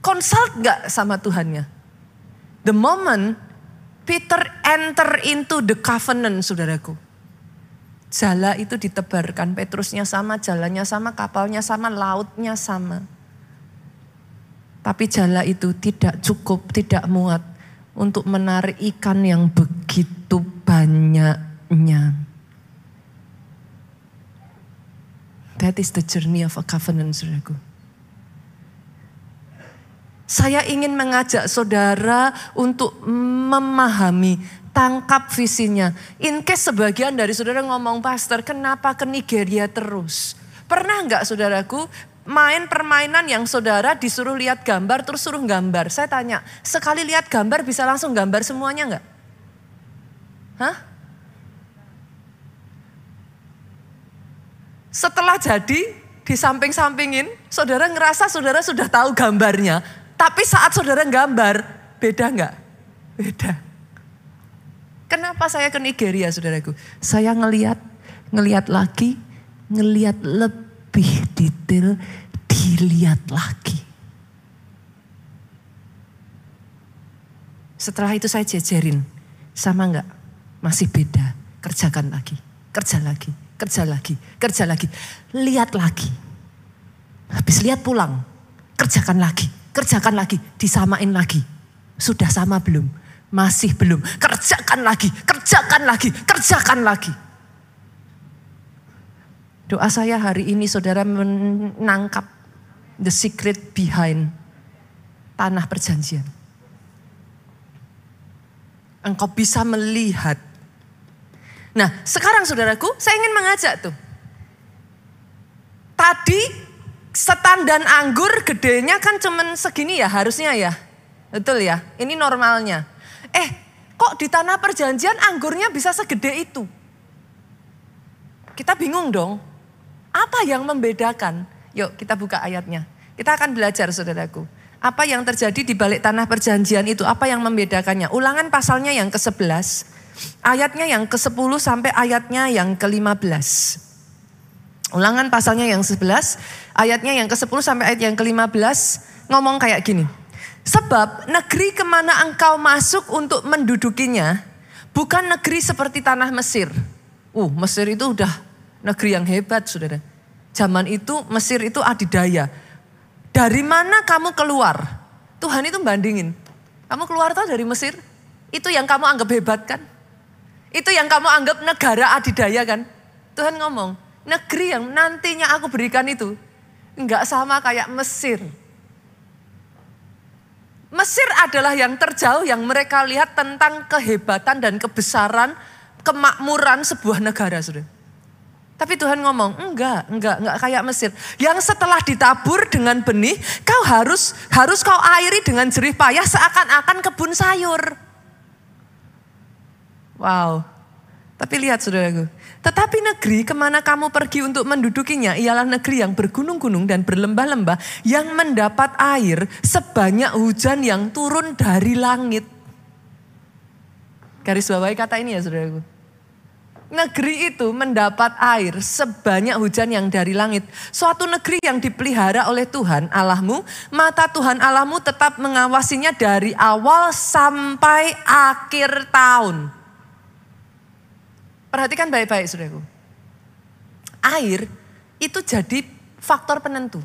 Consult enggak sama Tuhannya? The moment Peter enter into the covenant saudaraku. Jala itu ditebarkan, Petrusnya sama, jalannya sama, kapalnya sama, lautnya sama. Tapi jala itu tidak cukup, tidak muat untuk menarik ikan yang begitu banyaknya. That is the journey of a covenant, saudaraku. Saya ingin mengajak saudara untuk memahami, tangkap visinya. In case sebagian dari saudara ngomong, Pastor, kenapa ke Nigeria terus? Pernah nggak saudaraku main permainan yang saudara disuruh lihat gambar terus suruh gambar. Saya tanya, sekali lihat gambar bisa langsung gambar semuanya nggak? Hah? Setelah jadi di samping-sampingin, saudara ngerasa saudara sudah tahu gambarnya. Tapi saat saudara gambar, beda nggak? Beda. Kenapa saya ke Nigeria saudaraku? Saya ngeliat, ngeliat lagi, ngeliat lebih detail, dilihat lagi. Setelah itu saya jejerin, sama enggak? Masih beda, kerjakan lagi, kerja lagi, kerja lagi, kerja lagi. Lihat lagi. Habis lihat pulang, kerjakan lagi, kerjakan lagi, disamain lagi. Sudah sama belum? Masih belum. Kerjakan lagi, kerjakan lagi, kerjakan lagi. Doa saya hari ini saudara menangkap the secret behind tanah perjanjian engkau bisa melihat. Nah, sekarang saudaraku, saya ingin mengajak tuh. Tadi setan dan anggur gedenya kan cuman segini ya harusnya ya. Betul ya, ini normalnya. Eh, kok di tanah perjanjian anggurnya bisa segede itu? Kita bingung dong. Apa yang membedakan? Yuk kita buka ayatnya. Kita akan belajar saudaraku. Apa yang terjadi di balik tanah perjanjian itu? Apa yang membedakannya? Ulangan pasalnya yang ke-11, ayatnya yang ke-10 sampai ayatnya yang ke-15. Ulangan pasalnya yang 11, ayatnya yang ke-10 sampai ayat yang ke-15 ngomong kayak gini. Sebab negeri ke mana engkau masuk untuk mendudukinya bukan negeri seperti tanah Mesir. Uh, Mesir itu udah negeri yang hebat saudara. Zaman itu Mesir itu adidaya dari mana kamu keluar? Tuhan itu bandingin. Kamu keluar tahu dari Mesir? Itu yang kamu anggap hebat kan? Itu yang kamu anggap negara adidaya kan? Tuhan ngomong, negeri yang nantinya aku berikan itu enggak sama kayak Mesir. Mesir adalah yang terjauh yang mereka lihat tentang kehebatan dan kebesaran kemakmuran sebuah negara, Saudara. Tapi Tuhan ngomong, enggak, enggak, enggak kayak Mesir. Yang setelah ditabur dengan benih, kau harus harus kau airi dengan jerih payah seakan-akan kebun sayur. Wow. Tapi lihat saudaraku, tetapi negeri ke mana kamu pergi untuk mendudukinya ialah negeri yang bergunung-gunung dan berlembah-lembah yang mendapat air sebanyak hujan yang turun dari langit. Garis bawahi kata ini ya saudaraku negeri itu mendapat air sebanyak hujan yang dari langit. Suatu negeri yang dipelihara oleh Tuhan Allahmu, mata Tuhan Allahmu tetap mengawasinya dari awal sampai akhir tahun. Perhatikan baik-baik saudaraku. Air itu jadi faktor penentu.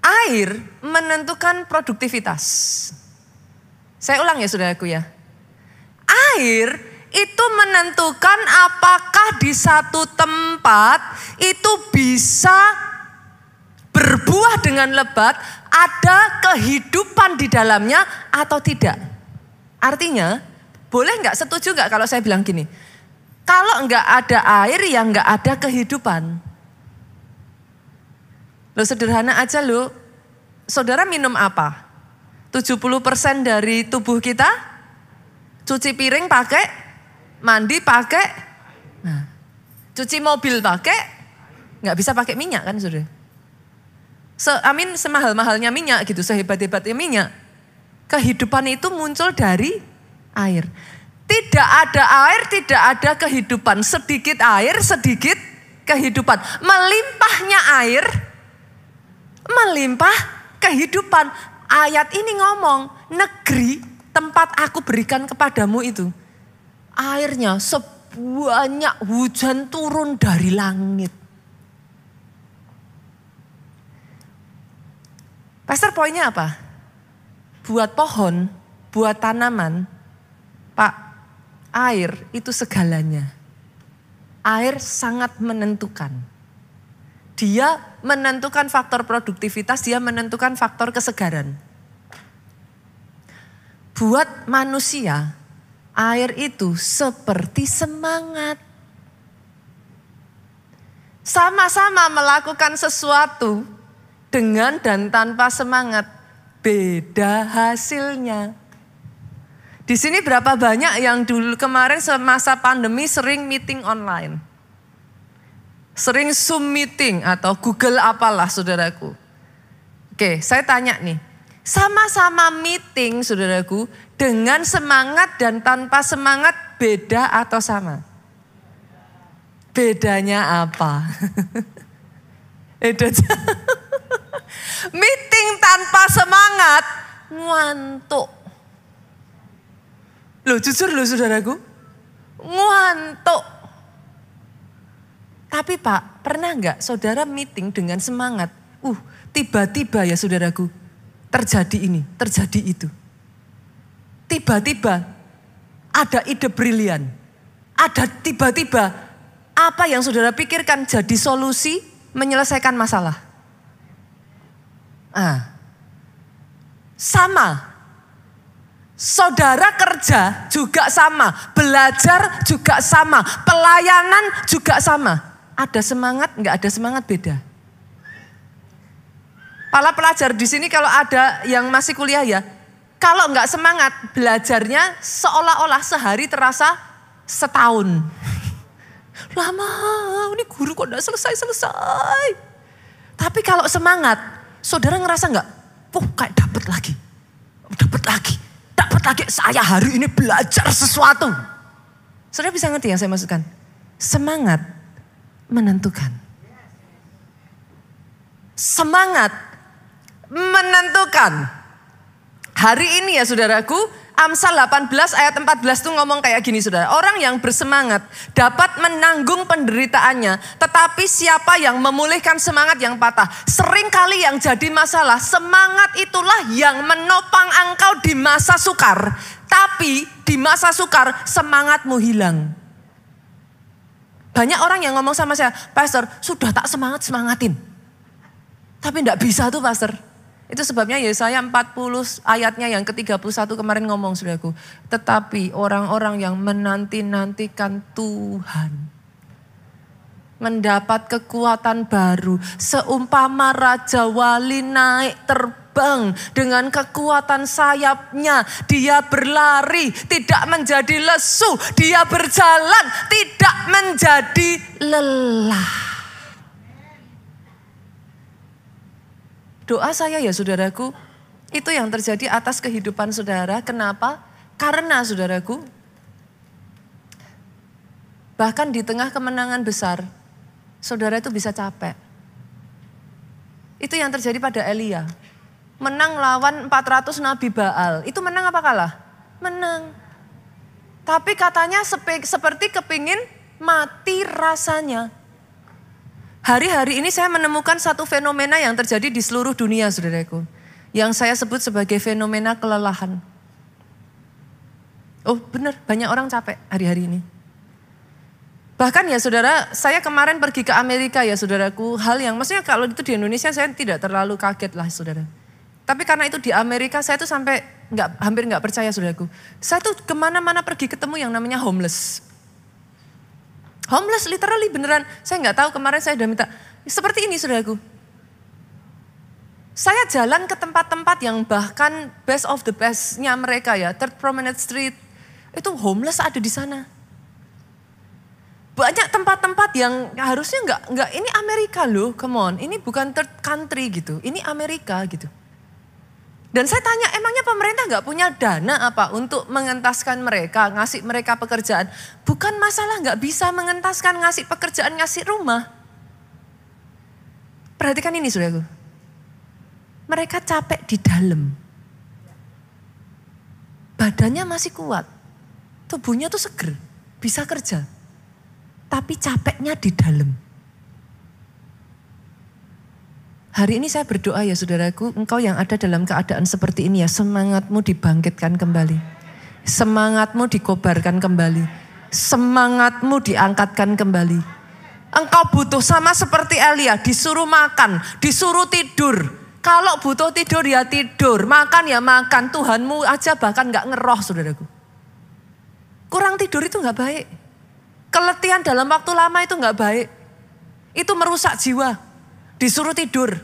Air menentukan produktivitas. Saya ulang ya saudaraku ya air itu menentukan apakah di satu tempat itu bisa berbuah dengan lebat, ada kehidupan di dalamnya atau tidak. Artinya, boleh nggak setuju nggak kalau saya bilang gini? Kalau nggak ada air ya nggak ada kehidupan. Lo sederhana aja lo, saudara minum apa? 70% dari tubuh kita Cuci piring pakai, mandi pakai, nah, cuci mobil pakai, nggak bisa pakai minyak kan sudah. Se, amin semahal-mahalnya minyak gitu, sehebat-hebatnya minyak. Kehidupan itu muncul dari air. Tidak ada air, tidak ada kehidupan. Sedikit air, sedikit kehidupan. Melimpahnya air, melimpah kehidupan. Ayat ini ngomong, negeri tempat aku berikan kepadamu itu, airnya sebanyak hujan turun dari langit. Pastor poinnya apa? Buat pohon, buat tanaman, Pak, air itu segalanya. Air sangat menentukan. Dia menentukan faktor produktivitas, dia menentukan faktor kesegaran. Buat manusia, air itu seperti semangat. Sama-sama melakukan sesuatu dengan dan tanpa semangat, beda hasilnya. Di sini berapa banyak yang dulu kemarin semasa pandemi sering meeting online? Sering Zoom meeting atau Google apalah saudaraku. Oke, saya tanya nih. Sama-sama meeting saudaraku dengan semangat dan tanpa semangat beda atau sama? Bedanya apa? meeting tanpa semangat ngantuk. Loh jujur loh saudaraku, ngantuk. Tapi Pak, pernah nggak saudara meeting dengan semangat? Uh, tiba-tiba ya saudaraku, terjadi ini, terjadi itu. Tiba-tiba ada ide brilian. Ada tiba-tiba apa yang saudara pikirkan jadi solusi menyelesaikan masalah. Ah, sama Saudara kerja juga sama, belajar juga sama, pelayanan juga sama. Ada semangat, nggak ada semangat beda. Para pelajar di sini kalau ada yang masih kuliah ya, kalau nggak semangat belajarnya seolah-olah sehari terasa setahun. Lama, ini guru kok nggak selesai-selesai. Tapi kalau semangat, saudara ngerasa nggak? Puh, kayak dapat lagi, dapat lagi lagi saya hari ini belajar sesuatu. Saudara bisa ngerti yang saya maksudkan? Semangat menentukan. Semangat menentukan. Hari ini ya saudaraku, Amsal 18 ayat 14 tuh ngomong kayak gini saudara. Orang yang bersemangat dapat menanggung penderitaannya. Tetapi siapa yang memulihkan semangat yang patah. Sering kali yang jadi masalah. Semangat itulah yang menopang engkau di masa sukar. Tapi di masa sukar semangatmu hilang. Banyak orang yang ngomong sama saya, Pastor sudah tak semangat-semangatin. Tapi enggak bisa tuh Pastor. Itu sebabnya Yesaya 40 ayatnya yang ke-31 kemarin ngomong saudaraku. Tetapi orang-orang yang menanti-nantikan Tuhan. Mendapat kekuatan baru. Seumpama Raja Wali naik terbang dengan kekuatan sayapnya. Dia berlari tidak menjadi lesu. Dia berjalan tidak menjadi lelah. Doa saya ya saudaraku, itu yang terjadi atas kehidupan saudara. Kenapa? Karena saudaraku, bahkan di tengah kemenangan besar, saudara itu bisa capek. Itu yang terjadi pada Elia. Menang lawan 400 nabi Baal. Itu menang apa kalah? Menang. Tapi katanya seperti kepingin mati rasanya. Hari-hari ini saya menemukan satu fenomena yang terjadi di seluruh dunia, saudaraku. Yang saya sebut sebagai fenomena kelelahan. Oh benar, banyak orang capek hari-hari ini. Bahkan ya saudara, saya kemarin pergi ke Amerika ya saudaraku. Hal yang maksudnya kalau itu di Indonesia saya tidak terlalu kaget lah saudara. Tapi karena itu di Amerika saya tuh sampai nggak hampir nggak percaya saudaraku. Saya tuh ke mana-mana pergi ketemu yang namanya homeless. Homeless literally beneran. Saya nggak tahu kemarin saya udah minta. Seperti ini saudaraku. Saya jalan ke tempat-tempat yang bahkan best of the bestnya mereka ya. Third Promenade Street. Itu homeless ada di sana. Banyak tempat-tempat yang harusnya nggak nggak ini Amerika loh, come on. Ini bukan third country gitu. Ini Amerika gitu. Dan saya tanya, emangnya pemerintah nggak punya dana apa untuk mengentaskan mereka, ngasih mereka pekerjaan? Bukan masalah nggak bisa mengentaskan, ngasih pekerjaan, ngasih rumah. Perhatikan ini saudaraku. Mereka capek di dalam. Badannya masih kuat. Tubuhnya tuh seger, bisa kerja. Tapi capeknya di dalam. Hari ini saya berdoa ya saudaraku, engkau yang ada dalam keadaan seperti ini ya, semangatmu dibangkitkan kembali. Semangatmu dikobarkan kembali. Semangatmu diangkatkan kembali. Engkau butuh sama seperti Elia, disuruh makan, disuruh tidur. Kalau butuh tidur ya tidur, makan ya makan. Tuhanmu aja bahkan gak ngeroh saudaraku. Kurang tidur itu gak baik. Keletihan dalam waktu lama itu gak baik. Itu merusak jiwa disuruh tidur.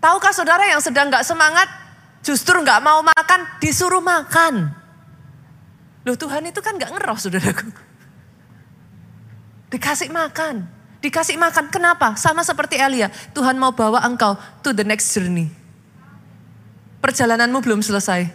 Tahukah saudara yang sedang nggak semangat, justru nggak mau makan, disuruh makan. Loh Tuhan itu kan nggak ngeroh saudaraku. Dikasih makan. Dikasih makan, kenapa? Sama seperti Elia, Tuhan mau bawa engkau to the next journey. Perjalananmu belum selesai.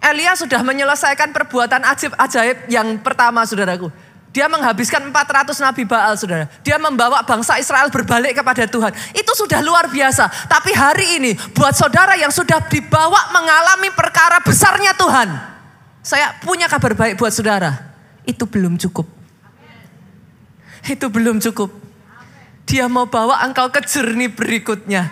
Elia sudah menyelesaikan perbuatan ajaib, ajaib yang pertama saudaraku. Dia menghabiskan 400 nabi Baal saudara. Dia membawa bangsa Israel berbalik kepada Tuhan. Itu sudah luar biasa. Tapi hari ini buat saudara yang sudah dibawa mengalami perkara besarnya Tuhan. Saya punya kabar baik buat saudara. Itu belum cukup. Itu belum cukup. Dia mau bawa engkau ke jernih berikutnya.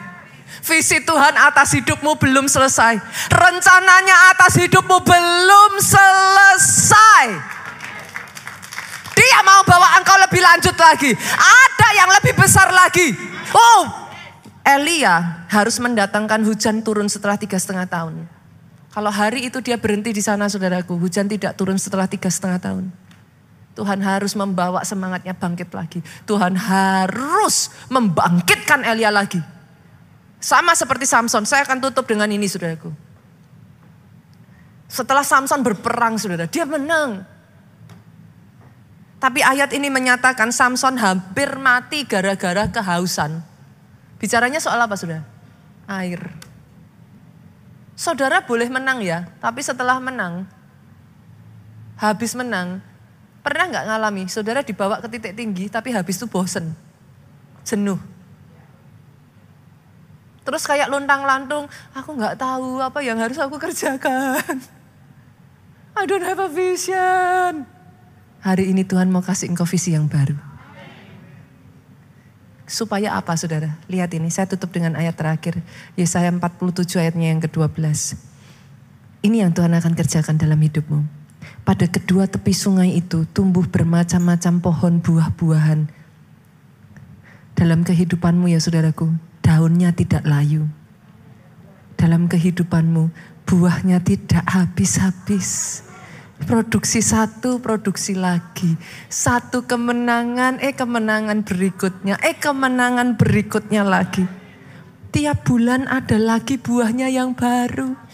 Visi Tuhan atas hidupmu belum selesai. Rencananya atas hidupmu belum selesai. Dia mau bawa engkau lebih lanjut lagi. Ada yang lebih besar lagi. Oh, Elia harus mendatangkan hujan turun setelah tiga setengah tahun. Kalau hari itu dia berhenti di sana saudaraku, hujan tidak turun setelah tiga setengah tahun. Tuhan harus membawa semangatnya bangkit lagi. Tuhan harus membangkitkan Elia lagi. Sama seperti Samson, saya akan tutup dengan ini saudaraku. Setelah Samson berperang saudara, dia menang. Tapi ayat ini menyatakan Samson hampir mati gara-gara kehausan. Bicaranya soal apa saudara? Air. Saudara boleh menang ya, tapi setelah menang, habis menang, Pernah nggak ngalami saudara dibawa ke titik tinggi tapi habis itu bosen, jenuh. Terus kayak luntang lantung, aku nggak tahu apa yang harus aku kerjakan. I don't have a vision. Hari ini Tuhan mau kasih engkau visi yang baru. Supaya apa saudara? Lihat ini, saya tutup dengan ayat terakhir. Yesaya 47 ayatnya yang ke-12. Ini yang Tuhan akan kerjakan dalam hidupmu pada kedua tepi sungai itu tumbuh bermacam-macam pohon buah-buahan. Dalam kehidupanmu ya saudaraku, daunnya tidak layu. Dalam kehidupanmu, buahnya tidak habis-habis. Produksi satu, produksi lagi. Satu kemenangan, eh kemenangan berikutnya, eh kemenangan berikutnya lagi. Tiap bulan ada lagi buahnya yang baru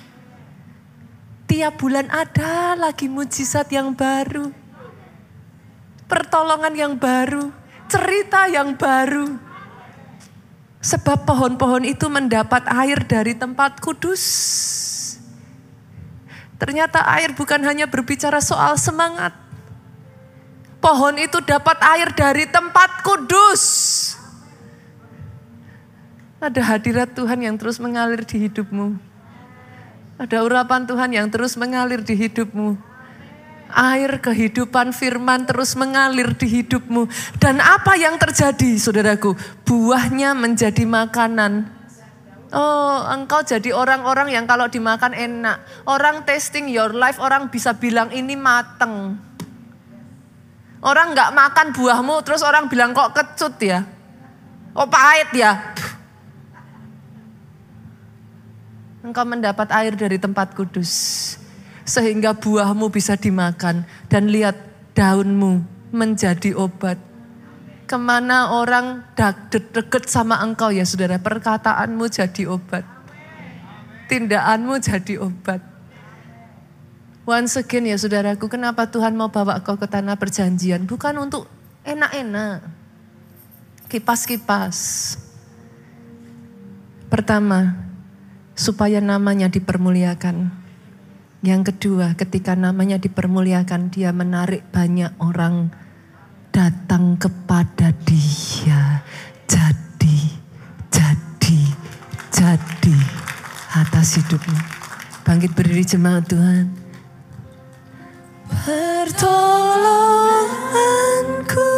Tiap bulan ada lagi mujizat yang baru. Pertolongan yang baru, cerita yang baru. Sebab pohon-pohon itu mendapat air dari tempat kudus. Ternyata air bukan hanya berbicara soal semangat. Pohon itu dapat air dari tempat kudus. Ada hadirat Tuhan yang terus mengalir di hidupmu. Ada urapan Tuhan yang terus mengalir di hidupmu. Air kehidupan firman terus mengalir di hidupmu. Dan apa yang terjadi saudaraku? Buahnya menjadi makanan. Oh engkau jadi orang-orang yang kalau dimakan enak. Orang tasting your life, orang bisa bilang ini mateng. Orang nggak makan buahmu terus orang bilang kok kecut ya. Oh pahit ya. engkau mendapat air dari tempat kudus. Sehingga buahmu bisa dimakan dan lihat daunmu menjadi obat. Ke mana orang deket sama engkau ya saudara, perkataanmu jadi obat. Tindakanmu jadi obat. Once again ya saudaraku, kenapa Tuhan mau bawa kau ke tanah perjanjian? Bukan untuk enak-enak. Kipas-kipas. Pertama, supaya namanya dipermuliakan. Yang kedua, ketika namanya dipermuliakan, dia menarik banyak orang datang kepada dia. Jadi, jadi, jadi atas hidupmu. Bangkit berdiri jemaat Tuhan. Pertolonganku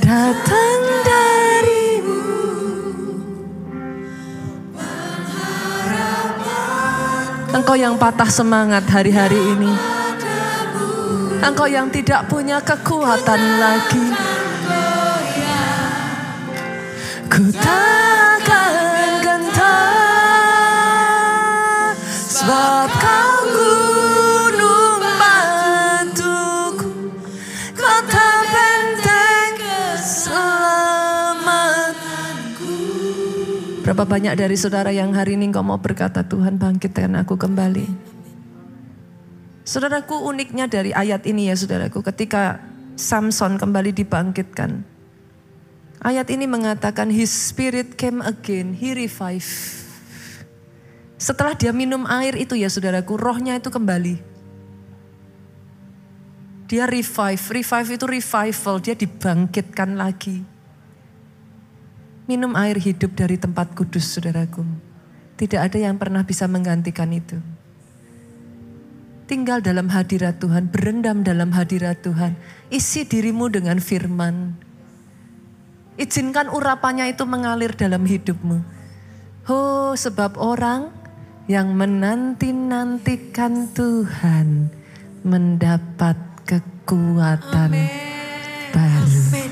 datang Engkau yang patah semangat hari-hari ini. Engkau yang tidak punya kekuatan lagi. Ku takkan gentar sebab kau Berapa banyak dari saudara yang hari ini engkau mau berkata Tuhan bangkitkan aku kembali. Saudaraku uniknya dari ayat ini ya saudaraku ketika Samson kembali dibangkitkan. Ayat ini mengatakan his spirit came again, he revive. Setelah dia minum air itu ya saudaraku, rohnya itu kembali. Dia revive, revive itu revival, dia dibangkitkan lagi. Minum air hidup dari tempat kudus saudaraku. Tidak ada yang pernah bisa menggantikan itu. Tinggal dalam hadirat Tuhan, berendam dalam hadirat Tuhan. Isi dirimu dengan firman, Izinkan urapannya itu mengalir dalam hidupmu. Oh, sebab orang yang menanti-nantikan Tuhan mendapat kekuatan Amen. baru. Amen.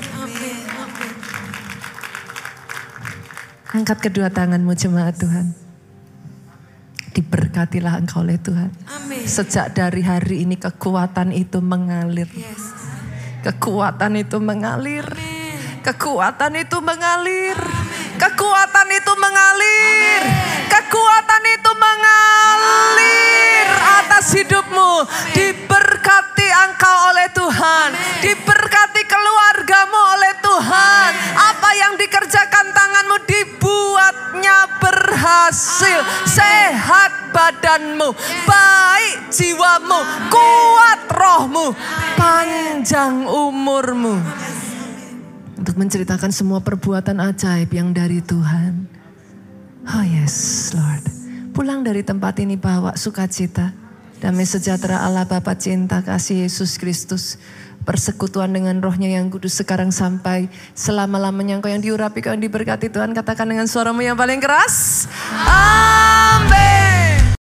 Angkat kedua tanganmu jemaat Tuhan. Diberkatilah engkau oleh Tuhan. Amen. Sejak dari hari ini kekuatan itu mengalir. Yes. Kekuatan itu mengalir. Amen Kekuatan itu mengalir. Kekuatan itu mengalir. Kekuatan itu mengalir atas hidupmu. Diberkati engkau oleh Tuhan. Diberkati keluargamu oleh Tuhan. Apa yang dikerjakan tanganmu dibuatnya berhasil. Sehat badanmu, baik jiwamu, kuat rohmu, panjang umurmu untuk menceritakan semua perbuatan ajaib yang dari Tuhan. Oh yes, Lord. Pulang dari tempat ini bawa sukacita. Damai sejahtera Allah Bapa cinta kasih Yesus Kristus. Persekutuan dengan rohnya yang kudus sekarang sampai selama-lamanya engkau yang diurapi, kau yang diberkati Tuhan. Katakan dengan suaramu yang paling keras. Amin.